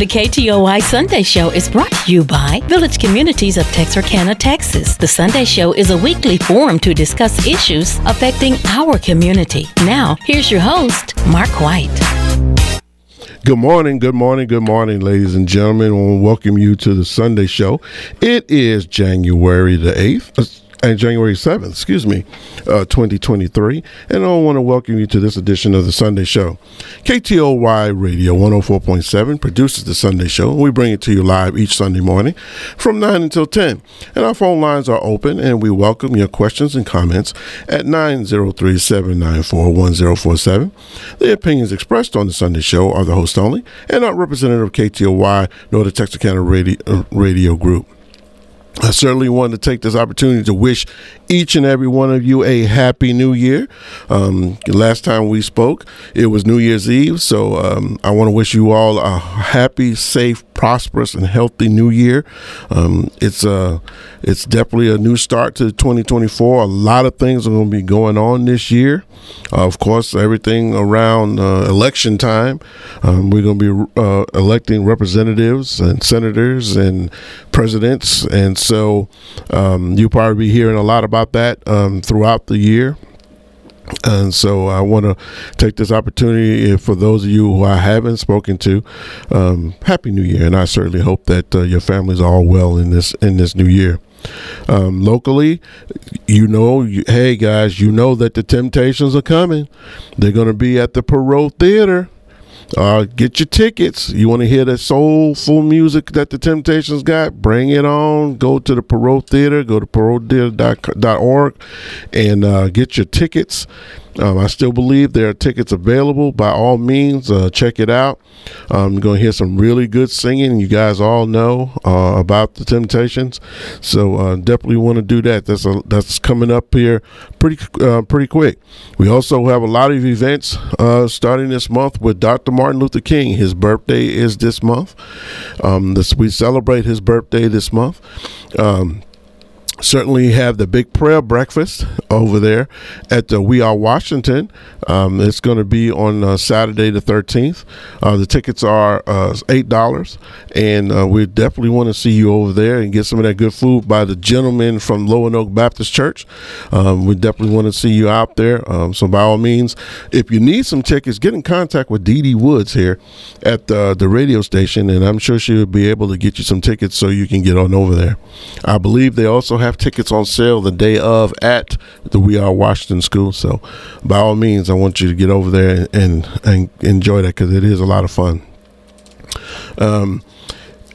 The KTOY Sunday Show is brought to you by Village Communities of Texarkana, Texas. The Sunday Show is a weekly forum to discuss issues affecting our community. Now, here's your host, Mark White. Good morning, good morning, good morning, ladies and gentlemen. I want to welcome you to the Sunday Show. It is January the 8th and January 7th, excuse me, uh, 2023. And I want to welcome you to this edition of the Sunday Show. KTOY Radio 104.7 produces the Sunday Show. And we bring it to you live each Sunday morning from 9 until 10. And our phone lines are open and we welcome your questions and comments at 903 794 1047. The opinions expressed on the Sunday Show are the host only and not representative of KTOY nor the Texarkana Radio, uh, radio Group. I certainly want to take this opportunity to wish each and every one of you a happy new year. Um, last time we spoke, it was New Year's Eve. So um, I want to wish you all a happy, safe, prosperous, and healthy new year. Um, it's, a, uh, it's definitely a new start to 2024. A lot of things are going to be going on this year. Uh, of course, everything around uh, election time. Um, we're going to be uh, electing representatives and senators and presidents. And so um, you'll probably be hearing a lot about that um, throughout the year. And so I want to take this opportunity for those of you who I haven't spoken to, um, Happy New Year, and I certainly hope that uh, your families are all well in this in this new year. Um, locally, you know, you, hey guys, you know that the Temptations are coming. They're going to be at the Perot Theater. Uh, get your tickets. You want to hear that soulful music that the Temptations got? Bring it on. Go to the Perot Theater. Go to perottheater.org and uh, get your tickets. Um, I still believe there are tickets available. By all means, uh, check it out. I'm going to hear some really good singing. You guys all know uh, about the Temptations, so uh, definitely want to do that. That's a, that's coming up here pretty uh, pretty quick. We also have a lot of events uh, starting this month with Dr. Martin Luther King. His birthday is this month. Um, this, we celebrate his birthday this month. Um, certainly have the big prayer breakfast over there at the We Are Washington. Um, it's going to be on uh, Saturday the 13th. Uh, the tickets are uh, $8, and uh, we definitely want to see you over there and get some of that good food by the gentleman from Lowen-Oak Baptist Church. Um, we definitely want to see you out there. Um, so, by all means, if you need some tickets, get in contact with Dee Dee Woods here at the, the radio station, and I'm sure she will be able to get you some tickets so you can get on over there. I believe they also have have tickets on sale the day of at the We Are Washington School. So, by all means, I want you to get over there and and, enjoy that because it is a lot of fun. Um,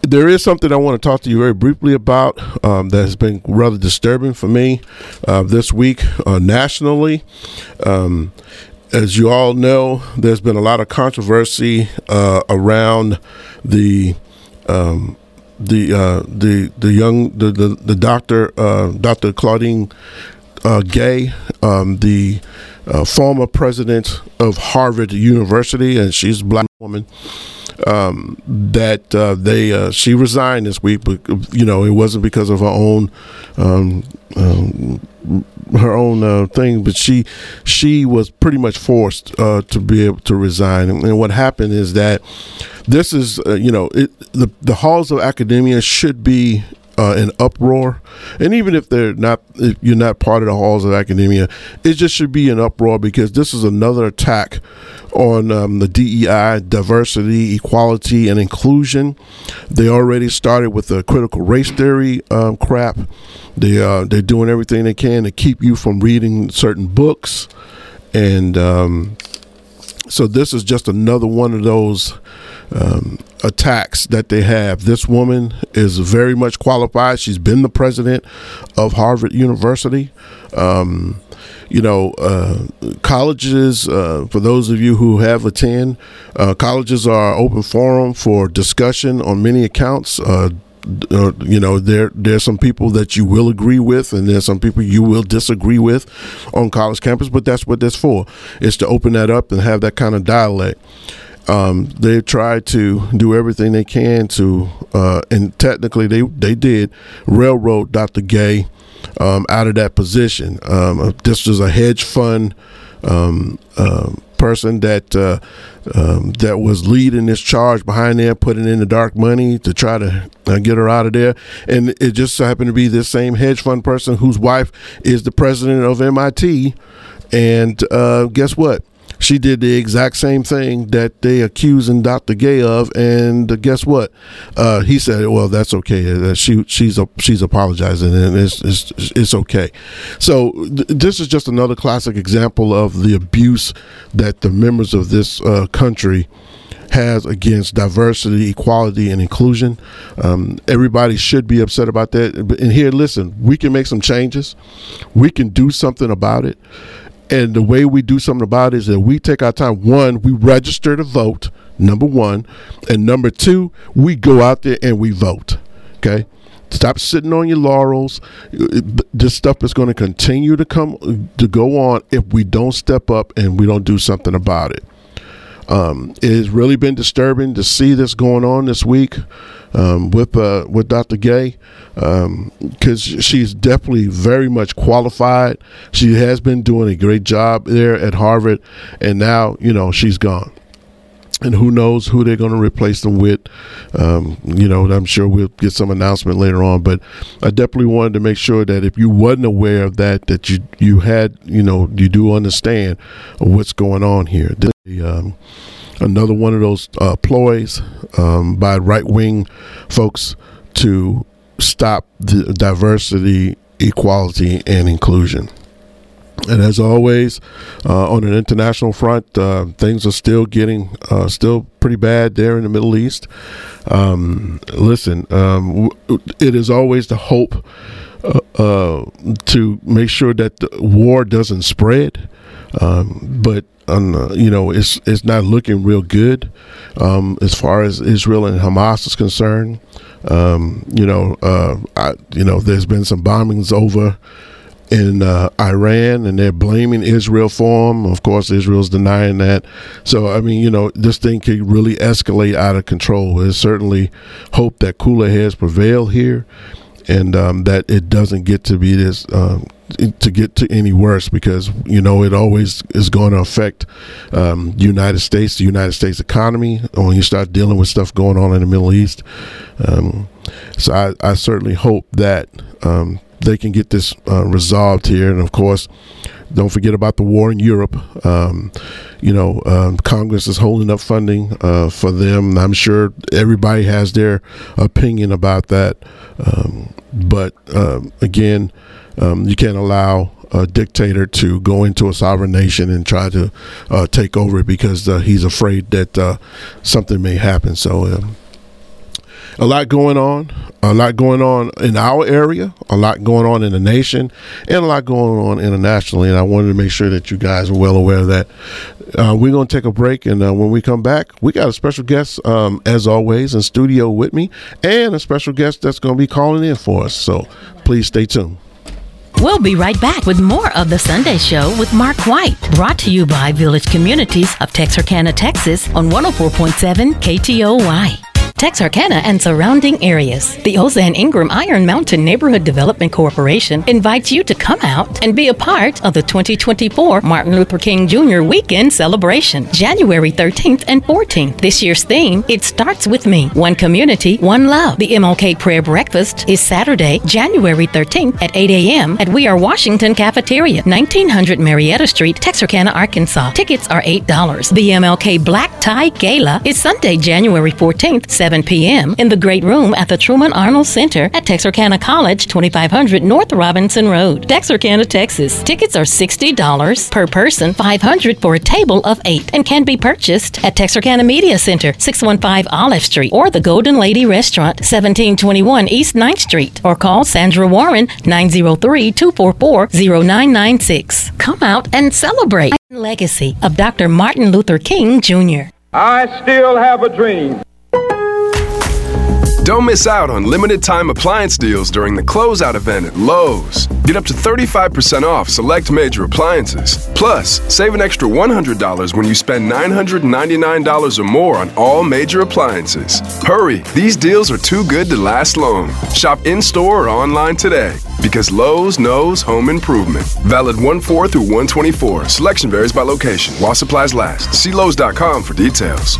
there is something I want to talk to you very briefly about um, that has been rather disturbing for me uh, this week uh, nationally. Um, as you all know, there's been a lot of controversy uh, around the um, the uh, the the young the the, the doctor uh, Dr. Claudine uh, Gay, um, the uh, former president of Harvard University, and she's a black woman. Um, that uh, they uh, she resigned this week, but you know it wasn't because of her own um, um, her own uh, thing, but she she was pretty much forced uh, to be able to resign. And, what happened is that this is uh, you know it, the the halls of academia should be uh, an uproar, and even if they're not, if you're not part of the halls of academia, it just should be an uproar because this is another attack on um, the DEI, diversity, equality, and inclusion. They already started with the critical race theory um, crap. They uh, they're doing everything they can to keep you from reading certain books, and um, so this is just another one of those um, attacks that they have. This woman is very much qualified. She's been the president of Harvard University. Um, you know, uh, colleges, uh, for those of you who have attended, uh, colleges are open forum for discussion on many accounts. Uh, you know, there there's some people that you will agree with, and there's some people you will disagree with on college campus. But that's what that's for. Is to open that up and have that kind of dialect um, they've tried to do everything they can to, uh, and technically they they did railroad Dr. Gay um, out of that position. Um, this was a hedge fund um, uh, person that uh, um, that was leading this charge behind there, putting in the dark money to try to uh, get her out of there. And it just happened to be this same hedge fund person whose wife is the president of MIT. And uh, guess what? She did the exact same thing that they accusing Dr. Gay of, and guess what? Uh, he said, "Well, that's okay. Uh, she she's she's apologizing, and it's it's, it's okay." So th- this is just another classic example of the abuse that the members of this uh, country has against diversity, equality, and inclusion. Um, everybody should be upset about that. And here, listen, we can make some changes. We can do something about it. And the way we do something about it is that we take our time. One, we register to vote, number one. And number two, we go out there and we vote. Okay? Stop sitting on your laurels. This stuff is going to continue to come to go on if we don't step up and we don't do something about it. Um, it has really been disturbing to see this going on this week um, with uh, with Dr. Gay because um, she's definitely very much qualified. She has been doing a great job there at Harvard, and now you know she's gone. And who knows who they're going to replace them with? Um, you know, I'm sure we'll get some announcement later on. But I definitely wanted to make sure that if you wasn't aware of that, that you you had, you know, you do understand what's going on here. The, um, another one of those uh, ploys um, by right wing folks to stop the diversity, equality, and inclusion. And as always, uh, on an international front, uh, things are still getting uh, still pretty bad there in the Middle East. Um, listen, um, it is always the hope uh, uh, to make sure that the war doesn't spread. Um, but uh, you know, it's it's not looking real good um, as far as Israel and Hamas is concerned. Um, you know, uh, I, you know, there's been some bombings over in uh, Iran, and they're blaming Israel for them. Of course, Israel's denying that. So, I mean, you know, this thing could really escalate out of control. There's certainly hope that cooler heads prevail here, and um, that it doesn't get to be this um, to get to any worse because you know it always is going to affect um, United States, the United States economy when you start dealing with stuff going on in the Middle East. Um, so I, I, certainly hope that um, they can get this uh, resolved here, and of course. Don't forget about the war in Europe. Um, you know, um, Congress is holding up funding uh, for them. I'm sure everybody has their opinion about that. Um, but again, um, you can't allow a dictator to go into a sovereign nation and try to uh, take over it because uh, he's afraid that uh, something may happen. So, um, a lot going on, a lot going on in our area, a lot going on in the nation, and a lot going on internationally. And I wanted to make sure that you guys are well aware of that. Uh, we're going to take a break, and uh, when we come back, we got a special guest, um, as always, in studio with me, and a special guest that's going to be calling in for us. So, please stay tuned. We'll be right back with more of The Sunday Show with Mark White, brought to you by Village Communities of Texarkana, Texas on 104.7 KTOY. Texarkana and surrounding areas. The Ozan Ingram Iron Mountain Neighborhood Development Corporation invites you to come out and be a part of the 2024 Martin Luther King Jr. Weekend Celebration, January 13th and 14th. This year's theme, It Starts With Me, One Community, One Love. The MLK Prayer Breakfast is Saturday, January 13th at 8 a.m. at We Are Washington Cafeteria, 1900 Marietta Street, Texarkana, Arkansas. Tickets are $8. The MLK Black Tie Gala is Sunday, January 14th, 7 p.m. in the Great Room at the Truman Arnold Center at Texarkana College, 2500 North Robinson Road, Texarkana, Texas. Tickets are $60 per person, 500 for a table of 8 and can be purchased at Texarkana Media Center, 615 Olive Street or the Golden Lady Restaurant, 1721 East 9th Street or call Sandra Warren 903-244-0996. Come out and celebrate legacy of Dr. Martin Luther King Jr. I still have a dream. Don't miss out on limited time appliance deals during the closeout event at Lowe's. Get up to 35% off select major appliances. Plus, save an extra $100 when you spend $999 or more on all major appliances. Hurry, these deals are too good to last long. Shop in store or online today because Lowe's knows home improvement. Valid 1 4 through 124. Selection varies by location while supplies last. See Lowe's.com for details.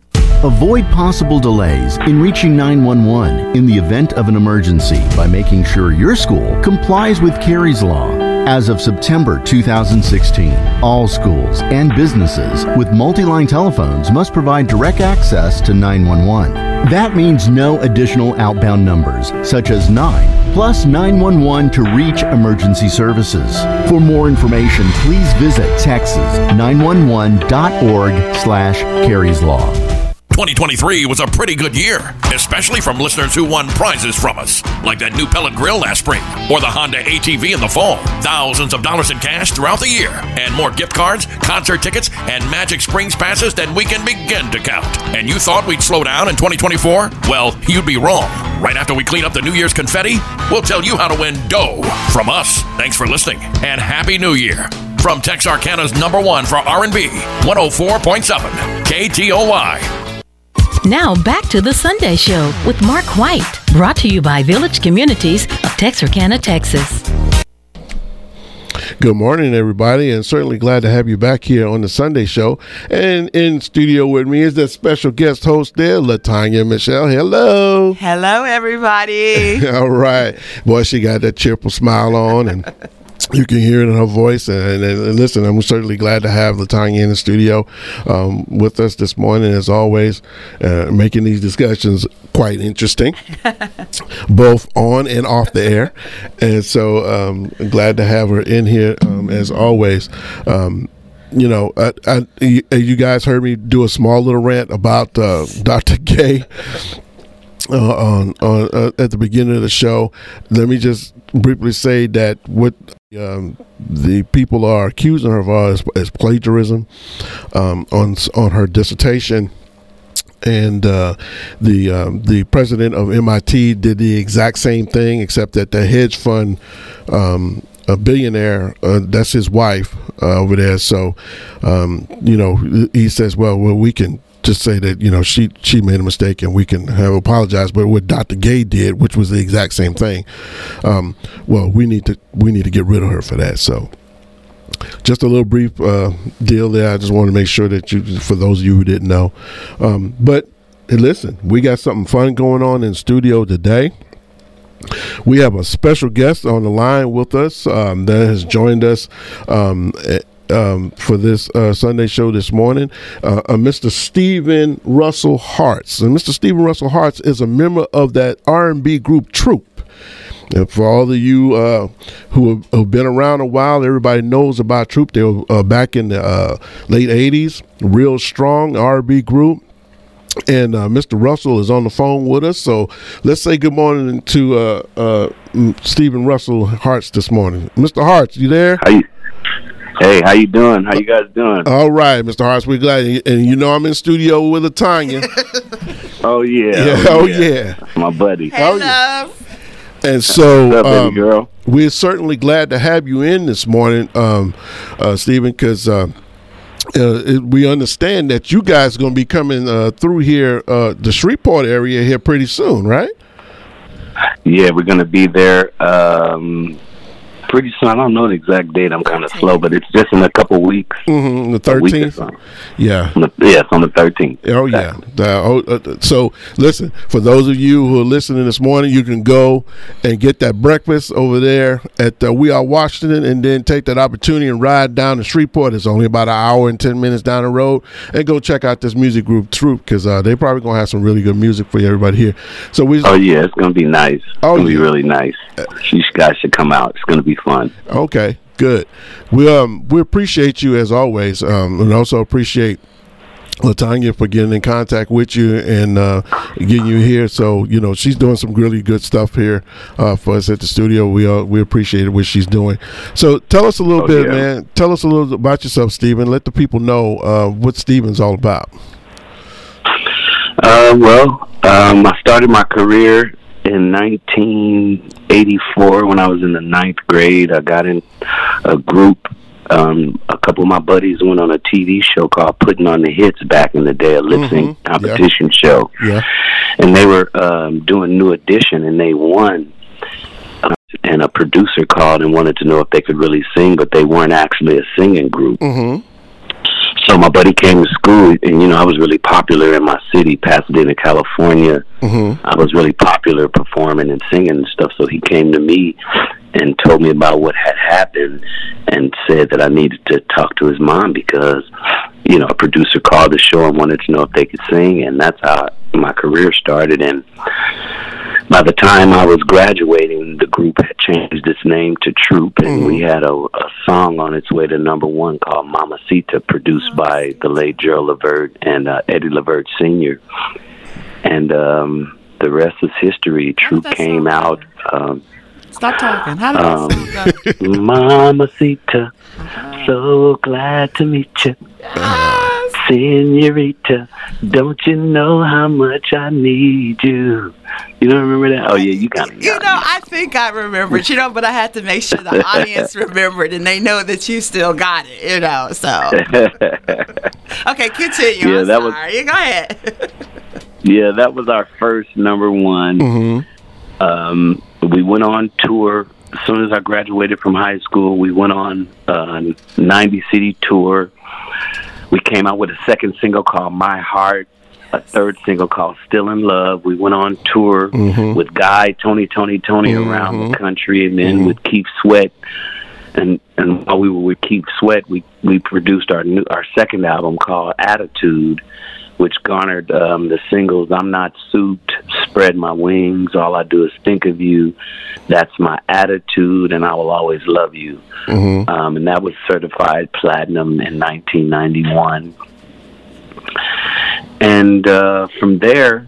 Avoid possible delays in reaching 911 in the event of an emergency by making sure your school complies with Kari's Law. As of September 2016, all schools and businesses with multi line telephones must provide direct access to 911. That means no additional outbound numbers, such as 9 plus 911 to reach emergency services. For more information, please visit texas911.org slash Kari's Law. 2023 was a pretty good year, especially from listeners who won prizes from us, like that new pellet grill last spring or the Honda ATV in the fall. Thousands of dollars in cash throughout the year, and more gift cards, concert tickets, and Magic Springs passes than we can begin to count. And you thought we'd slow down in 2024? Well, you'd be wrong. Right after we clean up the New Year's confetti, we'll tell you how to win dough from us. Thanks for listening, and Happy New Year. From Texarkana's number one for R&B, 104.7 KTOY. Now back to the Sunday Show with Mark White, brought to you by Village Communities of Texarkana, Texas. Good morning, everybody, and certainly glad to have you back here on the Sunday Show. And in studio with me is that special guest host there, Latonya Mechelle. Hello. Hello, everybody. All right. Boy, she got that cheerful smile on and you can hear it in her voice. And, and, and, listen, I'm certainly glad to have Latonya in the studio um, with us this morning, as always, uh, making these discussions quite interesting, both on and off the air. And so um, glad to have her in here, um, as always. Um, you know, I, I, you guys heard me do a small little rant about uh, Dr. Gay uh, on, on uh, at the beginning of the show. Let me just briefly say that what um, the people are accusing her of is, is plagiarism um, on on her dissertation. And uh, the um, the president of MIT did the exact same thing, except that the hedge fund um, a billionaire. Uh, that's his wife uh, over there. So, um, you know, he says, well, well, we can just say that you know she she made a mistake and we can have apologized. But what Dr. Gay did, which was the exact same thing, um, well, we need to we need to get rid of her for that. So. Just a little brief uh, deal there. I just want to make sure that you, for those of you who didn't know, um, but listen, we got something fun going on in studio today. We have a special guest on the line with us um, that has joined us um, um, for this uh, Sunday show this morning, uh, uh, Mr. Steven Russell Harts, and Mr. Steven Russell Harts is a member of that R&B group Troop. And for all of you uh, who have, been around a while, everybody knows about Troop. They were uh, back in the uh, late '80s, real strong R&B group. And uh, Mr. Russell is on the phone with us, so let's say good morning to uh, uh, Steven Russell Harts this morning. Mr. Harts, you there? You, Hey, how you doing? How you guys doing? All right, Mr. Harts, we're glad, and you know I'm in studio with Latonya. oh yeah, yeah, oh, oh yeah. yeah. My buddy. Hey, oh, love. Yeah. And so, up, um, girl? we're certainly glad to have you in this morning, um, uh, Steven, because. Uh, uh, we understand that you guys are going to be coming uh, through here, uh, the Shreveport area here pretty soon, right? Yeah, we're going to be there um, pretty soon. I don't know the exact date. I'm kind of slow, but it's just in a couple weeks. Mm-hmm, the A week or thirteenth. Yeah. The- Yeah, it's on the 13th. Oh yeah. The- oh, uh, so listen, for those of you who are listening this morning, you can go and get that breakfast over there at uh, We Are Washington, and then take that opportunity and ride down to Shreveport. It's only about an hour and ten minutes down the road, and go check out this music group Troop because uh, they probably gonna have some really good music for everybody here. So we. Oh yeah, it's gonna be nice. Oh, It's gonna be really nice. You guys should come out. It's gonna be fun. Okay, good. We um we appreciate you as always, um, and also appreciate Latonya for getting in contact with you and uh, getting you here. So you know she's doing some really good stuff here uh, for us at the studio. We uh, we appreciate what she's doing. So tell us a little Oh, bit, yeah. man. Tell us a little about yourself, Steven. Let the people know uh, what Steven's all about. Uh, well, um, I started my career in 1984 when I was in the ninth grade. I got in a group. Um, a couple of my buddies went on a TV show called Putting on the Hits back in the day, a lip sync Mhm, yeah. competition show. Yeah. And they were um, doing New Edition, and they won. And a producer called and wanted to know if they could really sing, but they weren't actually a singing group. Mm-hmm. So my buddy came to school, and you know I was really popular in my city, Pasadena, California. Mm-hmm. I was really popular performing and singing and stuff. So he came to me and told me about what had happened, and said that I needed to talk to his mom because you know a producer called the show and wanted to know if they could sing, and that's how my career started. And by the time I was graduating, the group had changed its name to Troop, and we had a, a song on its way to number one called Mamacita, produced by the late Gerald Levert and uh, Eddie Levert Sr. And um, the rest is history. Troop came out. Um, Stop talking. How did um, that song go? Mamacita, so glad to meet you. Senorita, don't you know how much I need you? You don't remember that? Oh yeah, you got of. You know, I think I remembered, you know, but I had to make sure the audience remembered and they know that you still got it, you know. So, okay, continue. Yeah, I'm that was- You go ahead. Yeah, that was our first number one. Mm-hmm. Um, we went on tour as soon as I graduated from high school. We went on a 90 city tour. We came out with a second single called My Heart, a third single called Still in Love. We went on tour Mhm. with Guy, Tony, Tony, Tony around the country, and then with Keith Sweat. And and while we were with Keith Sweat, we we produced our new our second album called Attitude, which garnered um, the singles "I'm Not Souped," "Spread My Wings," "All I Do Is Think of You," "That's My Attitude," and "I Will Always Love You." Mm-hmm. Um, and that was certified platinum in 1991. And uh, from there,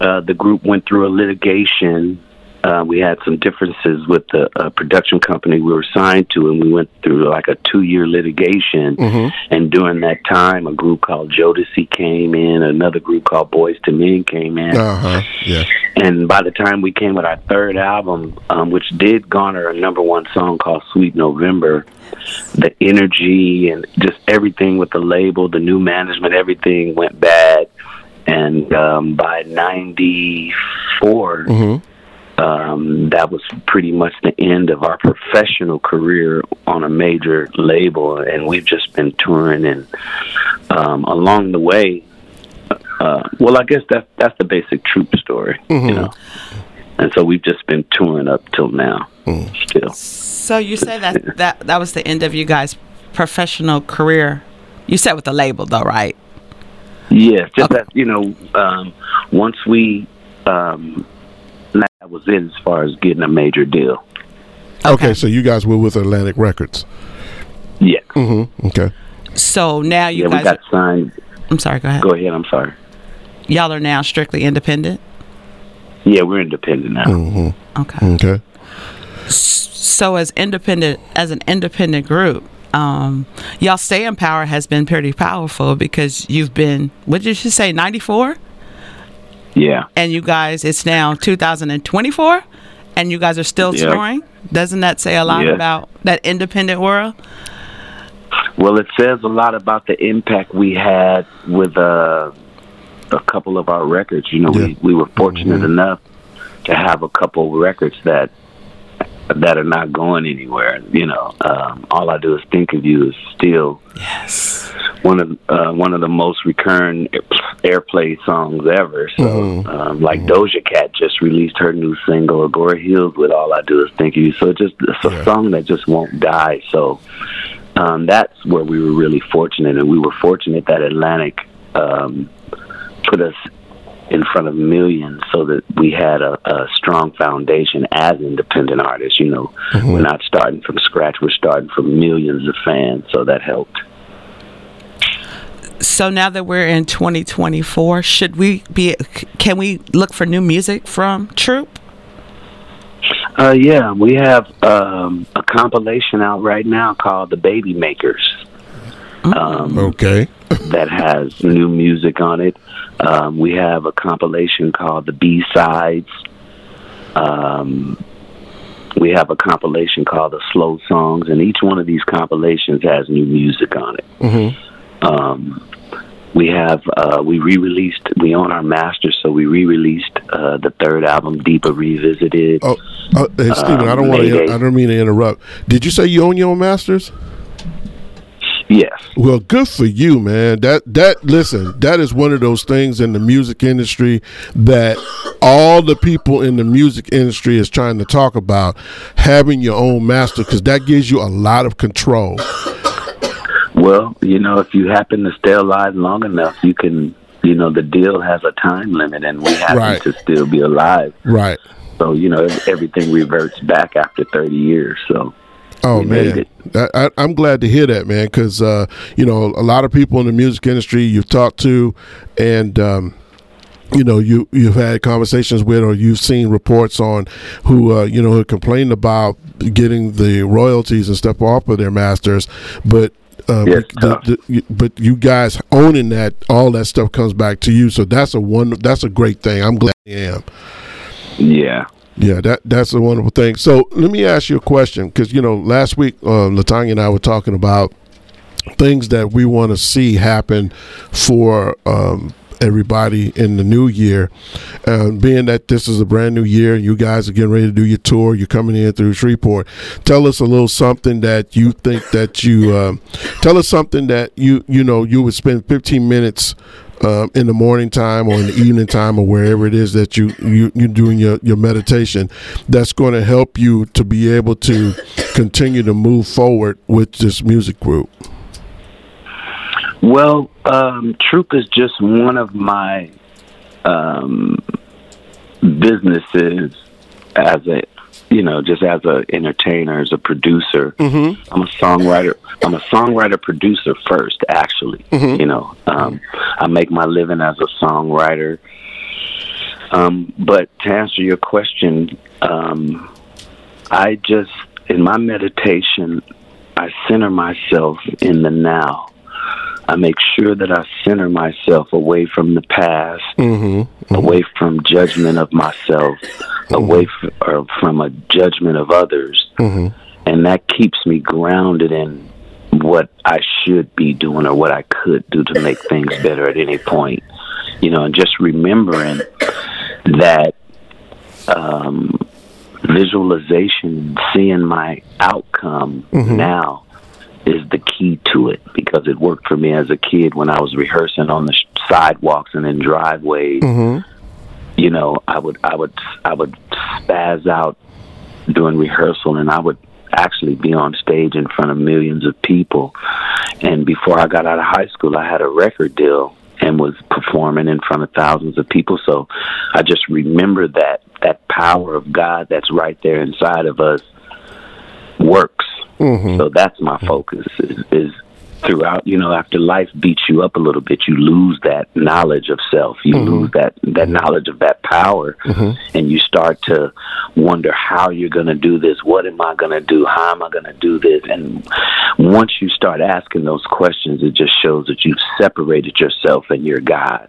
uh, the group went through a litigation. Uh, we had some differences with the uh, production company we were signed to, and we went through like a two-year litigation. Mm-hmm. And during that time, a group called Jodeci came in, another group called Boyz II Men came in. Uh huh. Yeah. And by the time we came with our third album, um, which did garner a number one song called Sweet November, the energy and just everything with the label, the new management, everything went bad. And um, by 94, Mm-hmm. Um, that was pretty much the end of our professional career on a major label. And we've just been touring and um, along the way, uh, well, I guess that's that's the basic troop story, Mhm. you know. And so we've just been touring up till now, still. So you say that that that was the end of you guys' professional career. You said with the label, though, right? Yeah, just that you know, um, once we um, that was it as far as getting a major deal. Okay. so you guys were with Atlantic Records. Yeah, Mm-hmm. Okay. So now you yeah, we guys. got signed. I'm sorry. Go ahead. Go ahead. I'm sorry. Y'all are now strictly independent. Yeah, we're independent now. Mm-hmm. Okay. Okay. So as independent as an independent group, um, y'all stay in power has been pretty powerful because you've been. What did you say? 94. Yeah. And you guys, it's now 2024, and you guys are still Yeah. touring. Doesn't that say a lot Yeah. about that independent world? Well, it says a lot about the impact we had with uh, a couple of our records. You know, we, we were fortunate enough to have a couple of records that that are not going anywhere. You know, um, all I do is think of you is still yes one of uh, one of the most recurring airplay songs ever. So, mm-hmm. um, like mm-hmm. Doja Cat just released her new single, Agora Hills, with "All I Do Is Think of You." So it just it's a yeah. song that just won't die. So um, that's where we were really fortunate, and we were fortunate that Atlantic um, put us in front of millions so that we had a, a strong foundation as independent artists. You know, mm-hmm. we're not starting from scratch, we're starting from millions of fans, so that helped. So now that we're in 2024, should we be, can we look for new music from Troop? Uh, yeah, we have um, a compilation out right now called The Baby Makers. Mm. Um, okay. that has new music on it. Um, we have a compilation called the B Sides. Um, we have a compilation called the Slow Songs, and each one of these compilations has new music on it. Mm-hmm. Um, we have uh, we re-released. We own our master, so we re-released uh, the third album, Deepa Revisited. Oh, uh, hey Steven, I don't want to. I don't mean to interrupt. Did you say you own your own masters? Yes. Well, good for you, man. That that listen, that is one of those things in the music industry that all the people in the music industry is trying to talk about having your own master because that gives you a lot of control. Well, you know, if you happen to stay alive long enough, you can. You know, the deal has a time limit, and we happen right. to still be alive. Right. So you know, everything reverts back after thirty years. So Oh man, I, am glad to hear that, man. Because uh, you know, a lot of people in the music industry you've talked to, and um, you know, you you've had conversations with, or you've seen reports on who uh, you know who complained about getting the royalties and stuff off of their masters, but uh, but, the, the, but you guys owning that, all that stuff comes back to you. So that's a one. That's a great thing. I'm glad I am. Yeah, yeah, that that's a wonderful thing. So let me ask you a question because you know last week uh, Latonya and I were talking about things that we want to see happen for um, everybody in the new year. Uh, being that this is a brand new year, you guys are getting ready to do your tour. You're coming in through Shreveport. Tell us a little something that you think that you uh, tell us something that you you know you would spend 15 minutes uh, in the morning time or in the evening time or wherever it is that you, you you're doing your, your meditation that's going to help you to be able to continue to move forward with this music group well um, troop is just one of my um, businesses as a you know, just as a entertainer, as a producer. Mm-hmm. I'm a songwriter. I'm a songwriter producer first, actually. Mm-hmm. You know, um, I make my living as a songwriter. Um, but to answer your question, um, I just in my meditation, I center myself in the now. I make sure that I center myself away from the past, mm-hmm. Mm-hmm. away from judgment of myself, mm-hmm. away f- from a judgment of others. Mm-hmm. And that keeps me grounded in what I should be doing or what I could do to make things better at any point. You know, and just remembering that um, visualization, seeing my outcome mm-hmm. now is the key to it because it worked for me as a kid when I was rehearsing on the sidewalks and in driveways. Mm-hmm. You know, I would I would I would spaz out during rehearsal, and I would actually be on stage in front of millions of people. And before I got out of high school, I had a record deal and was performing in front of thousands of people. So I just remember that that power of God that's right there inside of us works Mm-hmm. So that's my focus is, is throughout you know after life beats you up a little bit you lose that knowledge of self you mm-hmm. lose that that knowledge of that power mm-hmm. and you start to wonder how you're going to do this what am i going to do how am i going to do this and once you start asking those questions it just shows that you've separated yourself and your god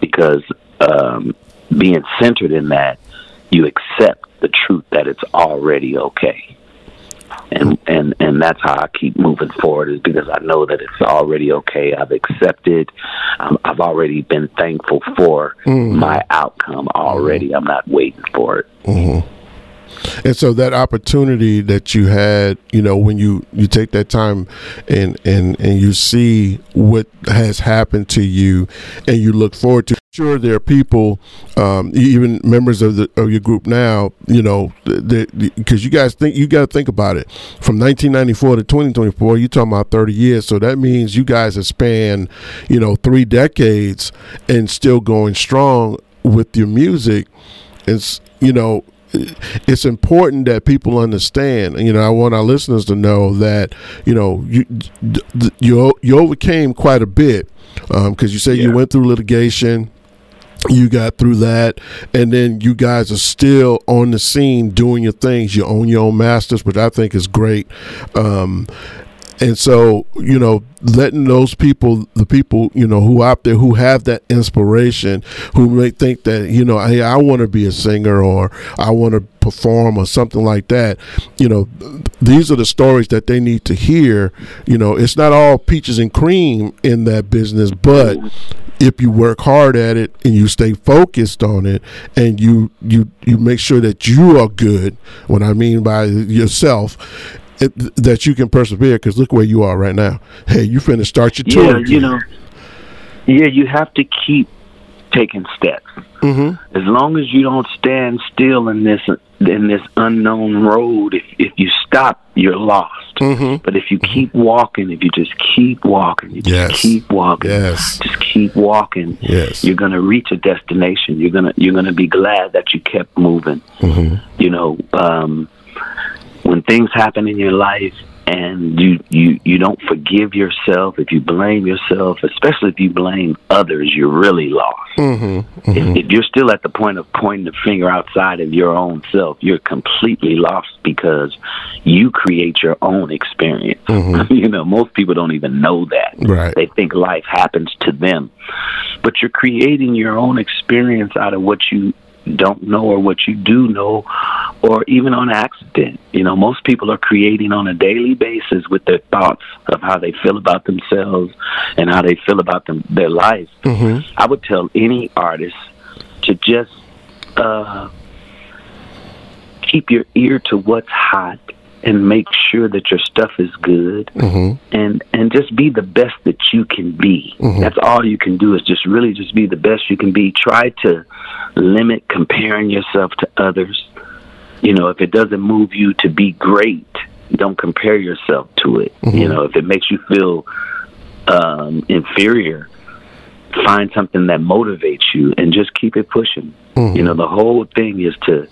because um being centered in that you accept the truth that it's already okay and and and that's how I keep moving forward is because I know that it's already okay. I've accepted. Um, I've already been thankful for mm-hmm. my outcome already. I'm not waiting for it. Mm-hmm. And so that opportunity that you had, you know, when you you take that time and and and you see what has happened to you, and you look forward to. Sure, there are people, um, even members of the of your group now. You know, because you guys think you got to think about it. From 1994 to 2024, you're talking about 30 years. So that means you guys have spanned, you know, three decades and still going strong with your music. It's you know it's important that people understand. You know, I want our listeners to know that you know you you you overcame quite a bit because um, you say yeah. you went through litigation. You got through that, and then you guys are still on the scene doing your things. You own your own masters, which I think is great. Um, and so, you know, letting those people, the people, you know, who out there who have that inspiration, who may think that, you know, hey, I want to be a singer or I want to perform or something like that, you know, these are the stories that they need to hear. You know, it's not all peaches and cream in that business, but if you work hard at it and you stay focused on it and you you you make sure that you are good what i mean by yourself it, that you can persevere because look where you are right now. Hey, you finna start your tour. Yeah, you know. Yeah, you have to keep taking steps. Mm-hmm. As long as you don't stand still in this in this unknown road, if if you stop, you're lost. Mm-hmm. But if you keep walking, if you just keep walking, you just yes. keep walking, yes. just keep walking, yes. you're gonna reach a destination. You're gonna you're gonna be glad that you kept moving. Mm-hmm. You know. Um, when things happen in your life and you you you don't forgive yourself if you blame yourself especially if you blame others you're really lost mm-hmm, mm-hmm. If, if you're still at the point of pointing the finger outside of your own self you're completely lost because you create your own experience mm-hmm. you know most people don't even know that right. they think life happens to them but you're creating your own experience out of what you don't know or what you do know or even on accident. You know, most people are creating on a daily basis with their thoughts of how they feel about themselves and how they feel about them, their life. Mm-hmm. I would tell any artist to just uh, keep your ear to what's hot and make sure that your stuff is good mm-hmm. and and just be the best that you can be mm-hmm. that's all you can do is just really just be the best you can be try to limit comparing yourself to others you know if it doesn't move you to be great don't compare yourself to it mm-hmm. you know if it makes you feel um inferior find something that motivates you and just keep it pushing Mm-hmm. you know the whole thing is to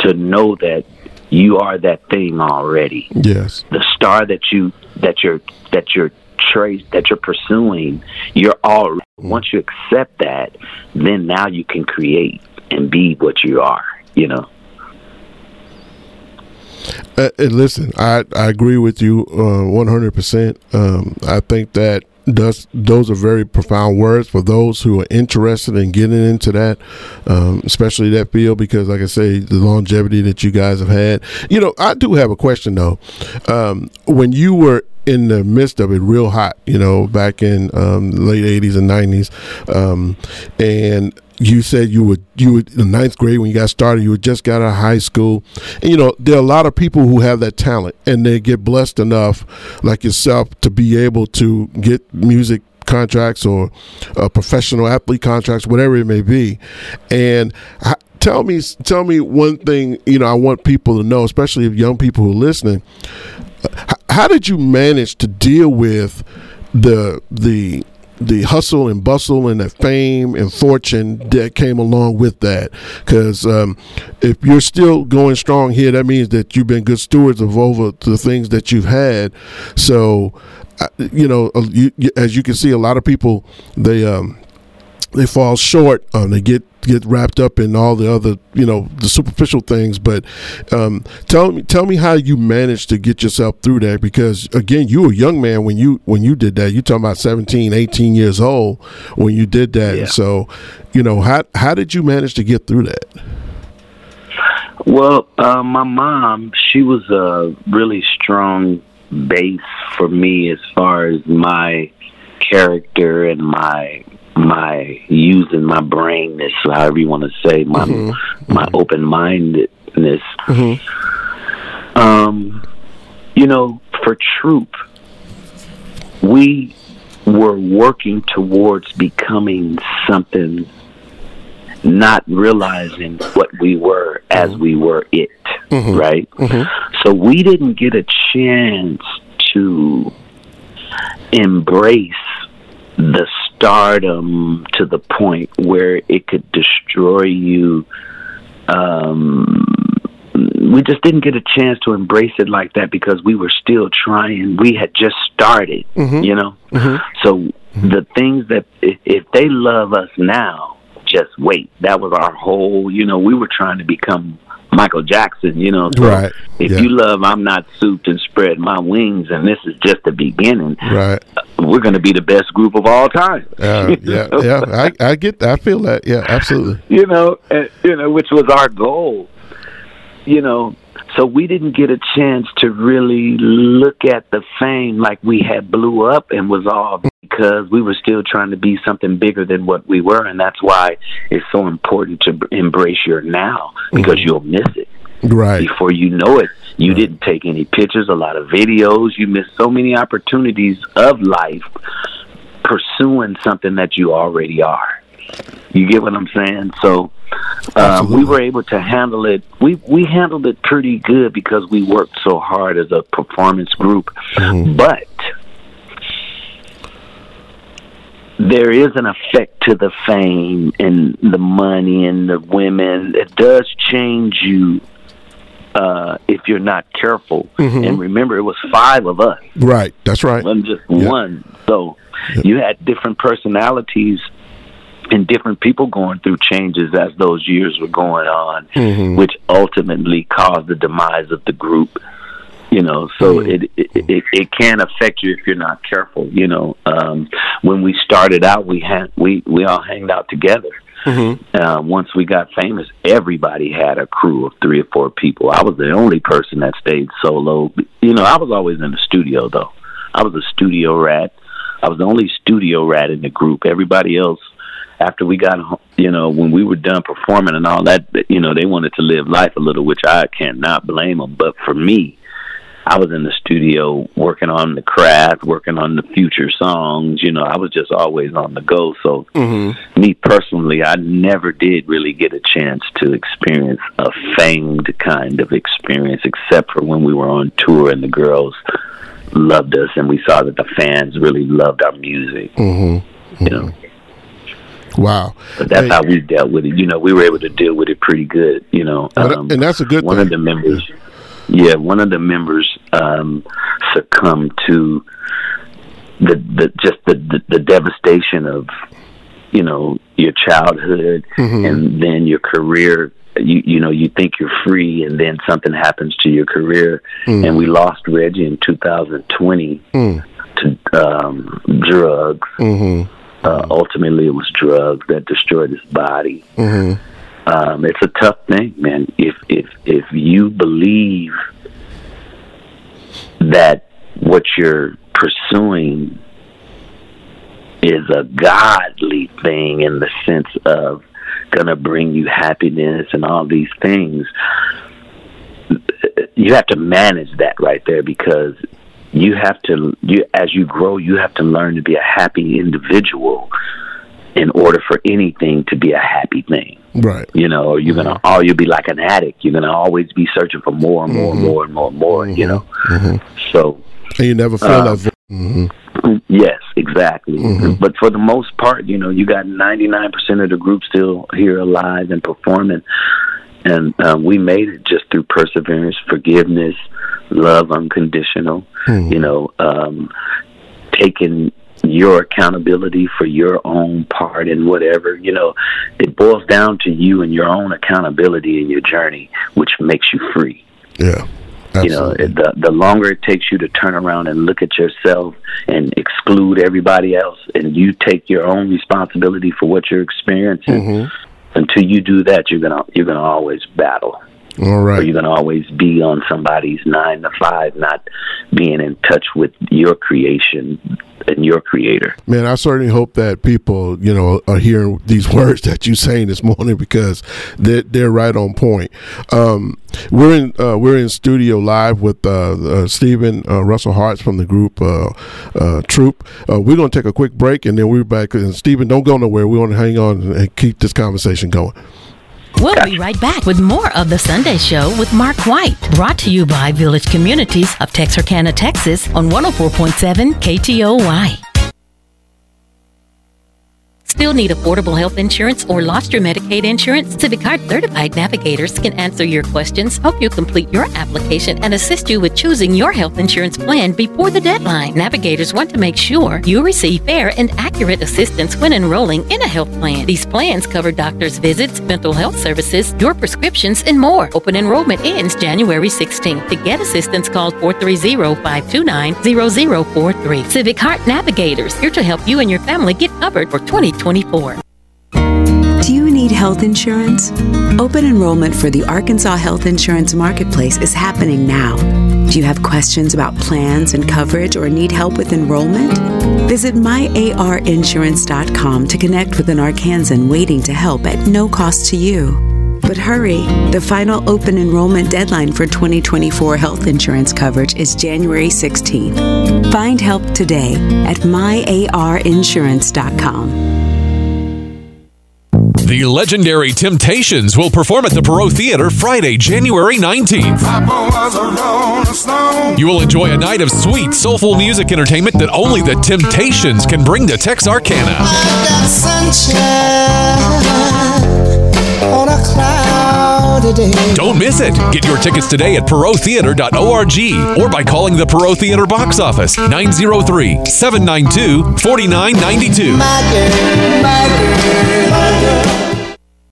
to know that you are that thing already. Yes. The star that you that you're that you're trace that you're pursuing, you're all once you accept that, then now you can create and be what you are, you know. Uh, and listen, I I agree with you uh, one hundred percent. Um, I think that does those are very profound words for those who are interested in getting into that, um, especially that field because, like I say, the longevity that you guys have had. You know, I do have a question though. Um, when you were in the midst of it, real hot, you know, back in um, late '80s and '90s, um, and you said you were you were in ninth grade when you got started. You just got out of high school, and you know there are a lot of people who have that talent, and they get blessed enough, like yourself, to be able to get music contracts or uh, professional athlete contracts, whatever it may be. And I, tell me, tell me one thing. You know, I want people to know, especially young people who are listening. How did you manage to deal with the the the hustle and bustle and the fame and fortune that came along with that. Because um, if you're still going strong here, that means that you've been good stewards of over the things that you've had. So, you know, uh, as you can see, a lot of people they um, they fall short. Um, they get get wrapped up in all the other, you know, the superficial things. But um, tell me, tell me how you managed to get yourself through that. Because again, you were a young man when you when you did that. You talking about 17, 18 years old when you did that. Yeah. So, you know, how how did you manage to get through that? Well, uh, my mom, she was a really strong base for me as far as my character and my my using my brainness, however you want to say, my mm-hmm. my open minded greatness. Um, you know, for Troop, we were working towards becoming something, not realizing what we were as we were it, right? So we didn't get a chance to embrace the stardom to the point where it could destroy you. Um, we just didn't get a chance to embrace it like that because we were still trying. We had just started, you know. So the things that if, if they love us now, just wait. That was our whole. You know, we were trying to become Michael Jackson. You know, so Right. If Yeah. you love, I'm not souped and spread my wings, and this is just the beginning. Right. We're going to be the best group of all time. Uh, yeah, yeah. I, I get that. I feel that. Yeah, absolutely. you know, and, you know, which was our goal. You know, so we didn't get a chance to really look at the fame like we had blew up and was all because we were still trying to be something bigger than what we were, and that's why it's so important to embrace your now because mm-hmm. you'll miss it Right. before you know it. You didn't take any pictures, a lot of videos. You missed so many opportunities of life pursuing something that you already are. You get what I'm saying? So uh, we were able to handle it. We we handled it pretty good because we worked so hard as a performance group. But there is an effect to the fame and the money and the women. It does change you uh, if you're not careful. And remember, it was five of us Right. That's right. it wasn't just Yeah. one. So you had different personalities and different people going through changes as those years were going on, Mm-hmm. which ultimately caused the demise of the group. You know, so Mm-hmm. it, it it it can affect you if you're not careful. You know, um, when we started out, we had we we all hanged out together. Mm-hmm. Uh, once we got famous, everybody had a crew of three or four people. I was the only person that stayed solo. You know, I was always in the studio though. I was a studio rat. I was the only studio rat in the group. Everybody else, after we got, ho- you know, when we were done performing and all that, you know, they wanted to live life a little, which I cannot blame them. But for me, I was in the studio working on the craft, working on the future songs. You know, I was just always on the go. So, me personally, I never did really get a chance to experience a famed kind of experience, except for when we were on tour and the girls loved us and we saw that the fans really loved our music. Mm-hmm. You know, Wow. but that's Hey, how we dealt with it. You know, we were able to deal with it pretty good. You know, and- Um, and that's a good one thing. of the members yeah one of the members um succumbed to the the just the the, the devastation of you know your childhood Mm-hmm. and then your career you you know you think you're free and then something happens to your career Mm. and we lost Reggie in 2020 Mm. to um drugs Mm-hmm. Uh, ultimately it was drugs that destroyed his body Mm-hmm. um, it's a tough thing, man. If if if you believe that what you're pursuing is a godly thing in the sense of gonna bring you happiness and all these things, you have to manage that right there because you have to you as you grow you have to learn to be a happy individual in order for anything to be a happy thing Right. you know, or you're gonna, mm-hmm. or you'll be like an addict. You're gonna always be searching for more and more and mm-hmm. more and more and more. You know, mm-hmm. so And you never feel Uh, that. Mm-hmm. yes, exactly. But for the most part, you know, you got 99 percent of the group still here alive and performing, and um, we made it just through perseverance, forgiveness, love, unconditional. You know, um, taking your accountability for your own part and whatever you know it boils down to you and your own accountability in your journey which makes you free Yeah. you know the the longer it takes you to turn around and look at yourself and exclude everybody else and you take your own responsibility for what you're experiencing Mm-hmm. Until you do that you're gonna you're gonna always battle All right. You're going to always be on somebody's nine to five, not being in touch with your creation and your creator. Man, I certainly hope that people, you know, are hearing these words that you're saying this morning because they're, they're right on point. Um, we're in uh, we're in studio live with uh, uh, Steven uh, Russell Harts from the group uh, uh, Troop. we're going to take a quick break and then we're back. And Steven, don't go nowhere. We want to hang on and keep this conversation going. We'll be right back with more of The Sunday Show with Mark White, brought to you by Village Communities of Texarkana, Texas on 104.7 KTOY. Still need affordable health insurance or lost your Medicaid insurance? Civic Heart certified navigators can answer your questions, help you complete your application, and assist you with choosing your health insurance plan before the deadline. Navigators want to make sure you receive fair and accurate assistance when enrolling in a health plan. These plans cover doctor's visits, mental health services, your prescriptions, and more. Open enrollment ends January 16th. To get assistance, call 430-529-0043. Civic Heart Navigators, here to help you and your family get covered for 2020. 2024. Do you need health insurance? Open enrollment for the Arkansas Health Insurance Marketplace is happening now. Do you have questions about plans and coverage or need help with enrollment? Visit myarinsurance.com to connect with an Arkansan waiting to help at no cost to you. But hurry, the final open enrollment deadline for 2024 health insurance coverage is January 16th. Find help today at myarinsurance.com. The legendary Temptations will perform at the Perot Theater Friday, January 19th. You will enjoy a night of sweet, soulful music entertainment that only the Temptations can bring to Texarkana. Don't miss it. Get your tickets today at perottheater.org or by calling the Perot Theater box office 903 792 4992.